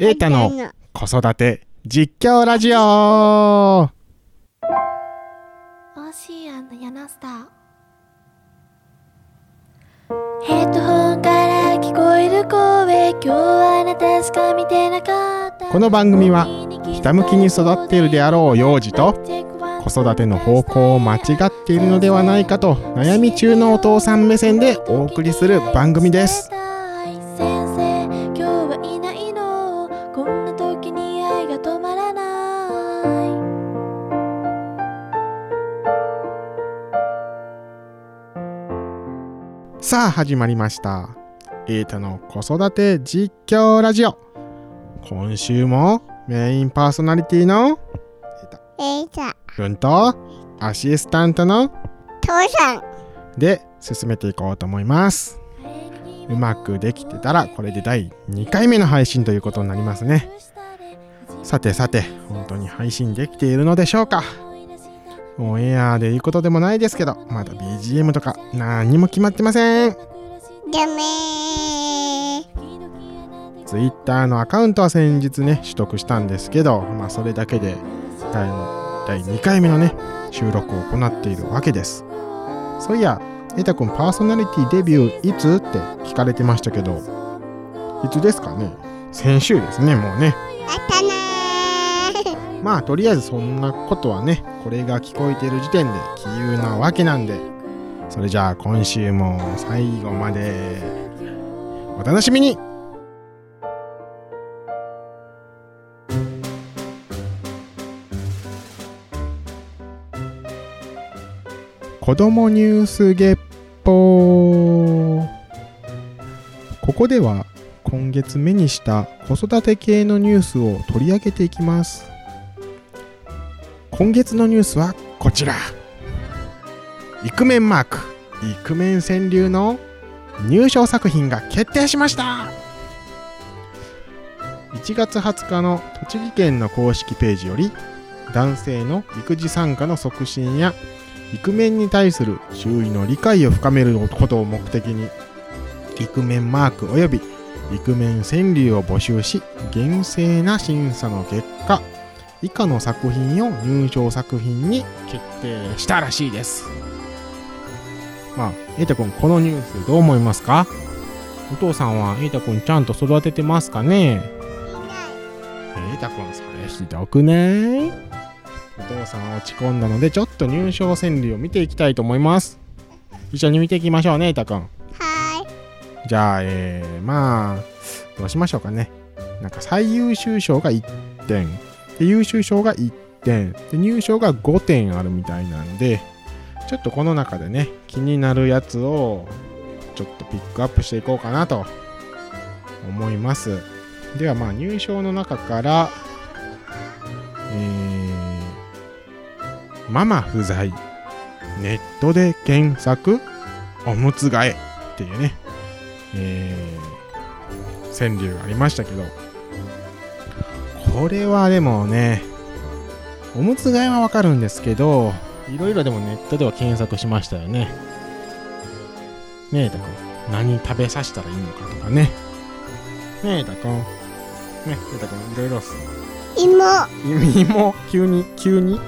エータの子育て実況ラジオ。オシアンの柳スターヘッドホンから聞こえる声今日はあなたしか見てなかった。この番組はひたむきに育っているであろう幼児と子育ての方向を間違っているのではないかと悩み中のお父さん目線でお送りする番組ですさあ始まりました。エータの子育て実況ラジオ。今週もメインパーソナリティのえいさ、くんとアシスタントの父さん、で進めていこうと思います。うまくできてたらこれで第2回目の配信ということになりますね。さてさて本当に配信できているのでしょうか？オンエアで言うことでもないですけどまだ BGM とか何にも決まってませんダメー。Twitter のアカウントは先日ね取得したんですけどまあそれだけで第第2回目のね収録を行っているわけですそういやエタ君パーソナリティデビューいつって聞かれてましたけどいつですかね？先週ですねもうね。まあとりあえずそんなことはねこれが聞こえてる時点で杞憂なわけなんで。それじゃあ今週も最後までお楽しみに。子供ニュース月報。ここでは今月目にした子育て系のニュースを取り上げていきます。今月のニュースはこちら。イクメンマーク。イクメン川柳の入賞作品が決定しました。1月20日の栃木県の公式ページより男性の育児参加の促進やイクメンに対する周囲の理解を深めることを目的にイクメンマーク及びイクメン川柳を募集し厳正な審査の結果以下の作品を入賞作品に決定したらしいです。まあエイタ君このニュースどう思いますか？お父さんはエイタ君ちゃんと育ててますかね？エイタ君それひどくね。お父さんは落ち込んだのでちょっと入賞川柳を見ていきたいと思います。一緒に見ていきましょうねエイタ君はじゃあ、えー、まあ、どうしましょうかね。なんか最優秀賞が1点、で優秀賞が1点、で入賞が5点あるみたいなんで、ちょっとこの中でね、気になるやつをちょっとピックアップしていこうかなと思います。ではまあ入賞の中から、えー、ママ不在、ネットで検索、おむつ替えっていうね、えー、川柳がありましたけどこれはでもねおむつ替えはわかるんですけどいろいろでもネットでは検索しましたよね。ねえたくん。何食べさせたらいいのかとかね。ねえたくん。ねえたくん。いろいろっす。い。芋、芋急に急に？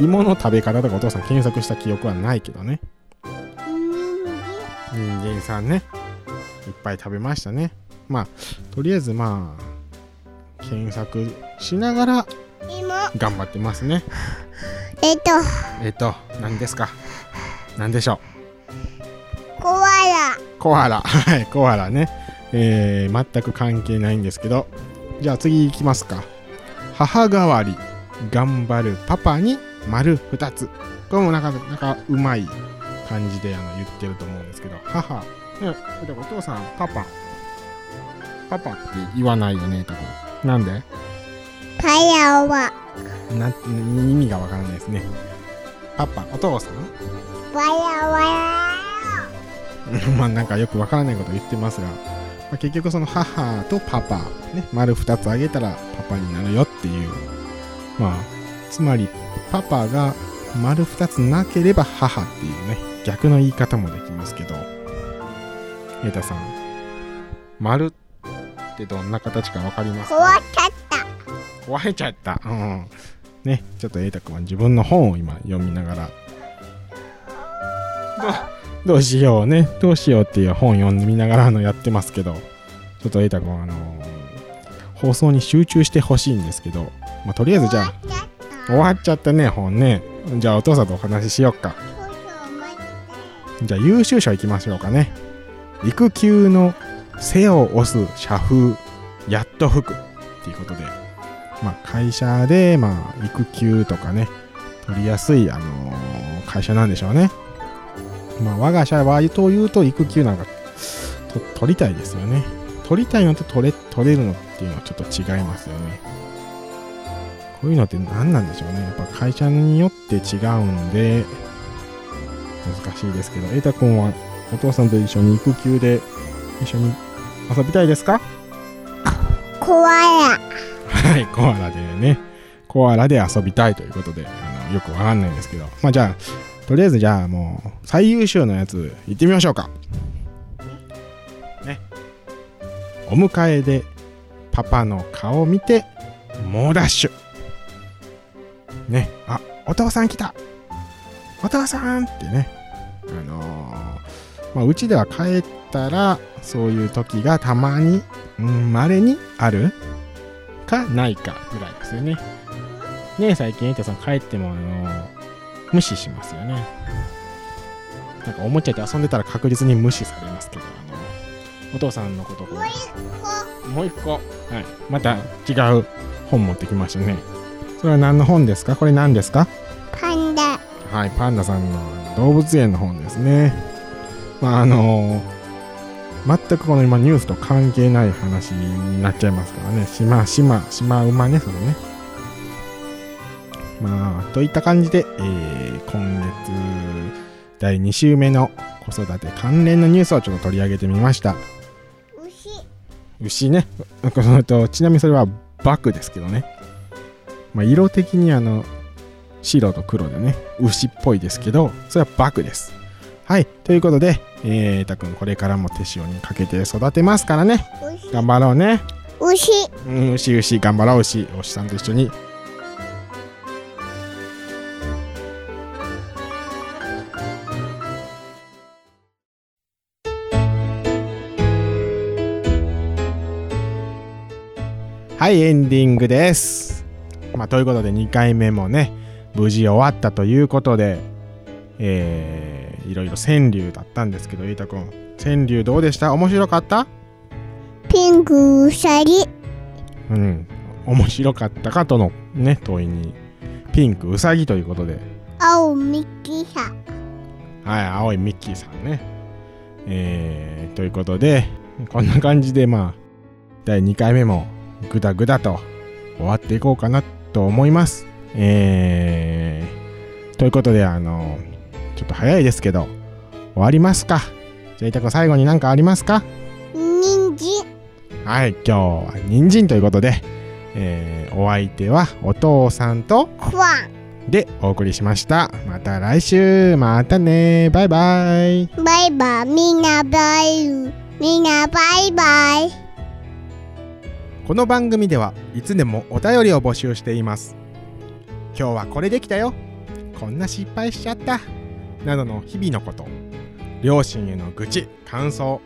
芋の食べ方とかお父さん検索した記憶はないけどね。人間さんね。いっぱい食べましたね。まあとりあえずまあ検索しながら芋、頑張ってますね。えっと、えっ、と何ですか？何でしょコアラ、うコアラ。はいコアラね。えー、全く関係ないんですけど。じゃあ次いきますか。母代わり頑張るパパに丸2つ。これもなかなかうまい感じであの言ってると思うんですけど。母。ねでお父さんパパ。パパって言わないよね多分なんで？パヤは、な意味がわからないですね。パパお父さん？わやわや。まあなんかよくわからないこと言ってますが、まあ、結局その母とパパね丸2つあげたらパパになるよっていう。まあつまりパパが丸2つなければ母っていうね逆の言い方もできますけど。瑛太さん丸ってどんな形かわかりますか？壊っちゃった壊れちゃった。うん。ね、ちょっと瑛太くんは自分の本を今読みながら。どどうしようね、どうしようっていう本読んでみながらあのやってますけど、ちょっと瑛太くんはあの放送に集中してほしいんですけど、まあ、とりあえずじゃあ、終わっちゃったね、本ね。じゃあお父さんとお話ししよっか。じゃあ優秀賞いきましょうかね。育休の背を押す社風、やっと服っていうことで、まあ、会社で、まあ、育休とかね、取りやすい、あのー会社なんでしょうね。まあ、我が社はというと育休なんか取りたいですよね。取りたいのと取れ取れるのっていうのはちょっと違いますよね。こういうのって何なんでしょうね。やっぱ会社によって違うんで、難しいですけど、瑛太くんはお父さんと一緒に育休で一緒に遊びたいですか？壊れはい、コアラでね、コアラで遊びたいということで、あのよくわかんないんですけど、まあじゃあ、とりあえずじゃあもう最優秀のやつ行ってみましょうか。ね。お迎えでパパの顔を見て猛ダッシュ。ね、あ、お父さん来た。お父さんってね、あのーまあうちでは帰ったらそういう時がたまに、うん、稀にあるかないかぐらいですよね。ねえ最近エイタさん帰ってもあの無視しますよね。なんかおもちゃで遊んでたら確実に無視されますけど、あのお父さんのことをこうもう一個、はい、また違う本持ってきましたね。それは何の本ですか？これ何ですか？パンダはい、パンダさんの動物園の本ですね。まああの全くこの今ニュースと関係ない話になっちゃいますからね。島、島、島馬ね、それね。まあ、といった感じで、えー今月第2週目の子育て関連のニュースをちょっと取り上げてみました。牛牛ね。このとちなみにそれはバクですけどね。まあ、色的にあの白と黒でね、牛っぽいですけど、それはバクです。はい。ということで、えー、たくんこれからも手塩にかけて育てますからね。牛頑張ろうね。牛うん、牛牛頑張ろう牛。牛さんと一緒に。はい、エンディングです。まあ、ということで2回目もね、無事終わったということで、えー、いろいろ川柳だったんですけど、ゆうたくん、川柳どうでした？面白かった？ピンクウサギうん、面白かったかとのね問いに。ピンクうさぎということで、青ミッキーさん。はい、青いミッキーさんね。えー、ということでこんな感じでまあ第2回目もグダグダと終わっていこうかなと思います。えー、ということであのちょっと早いですけど終わりますか。じゃあ、いたくん最後に何かありますか？人参はい、今日は人参ということで、えーお相手はお父さんとクワンでお送りしました。また来週、またね、バイバイ。バイバイみんなバイみんなバイバイこの番組ではいつでもお便りを募集しています。今日はこれできたよ。こんな失敗しちゃった。などの日々のこと。両親への愚痴、感想、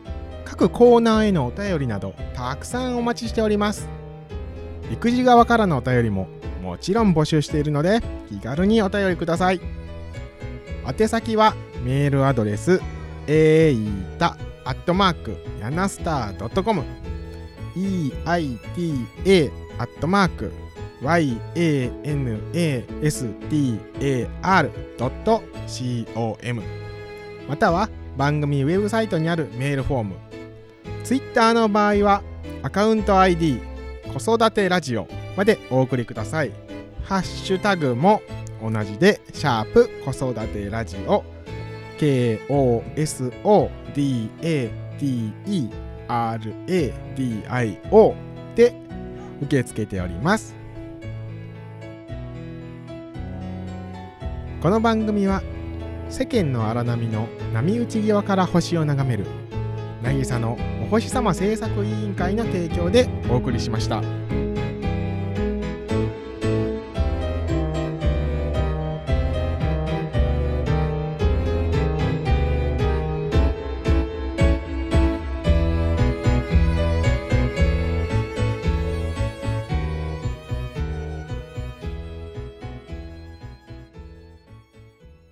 各コーナーへのお便りなどたくさんお待ちしております。育児側からのお便りももちろん募集しているので気軽にお便りください。宛先はメールアドレスえーいたアットマークヤナスター .com eita アットマーク yanastar.com または番組ウェブサイトにあるメールフォーム。Twitter の場合はアカウント ID 子育てラジオまでお送りください。ハッシュタグも同じでシャープ子育てラジオ。KOSODATE RADIO で受け付けております。この番組は世間の荒波の波打ち際から星を眺める渚のお星様制作委員会の提供でお送りしました。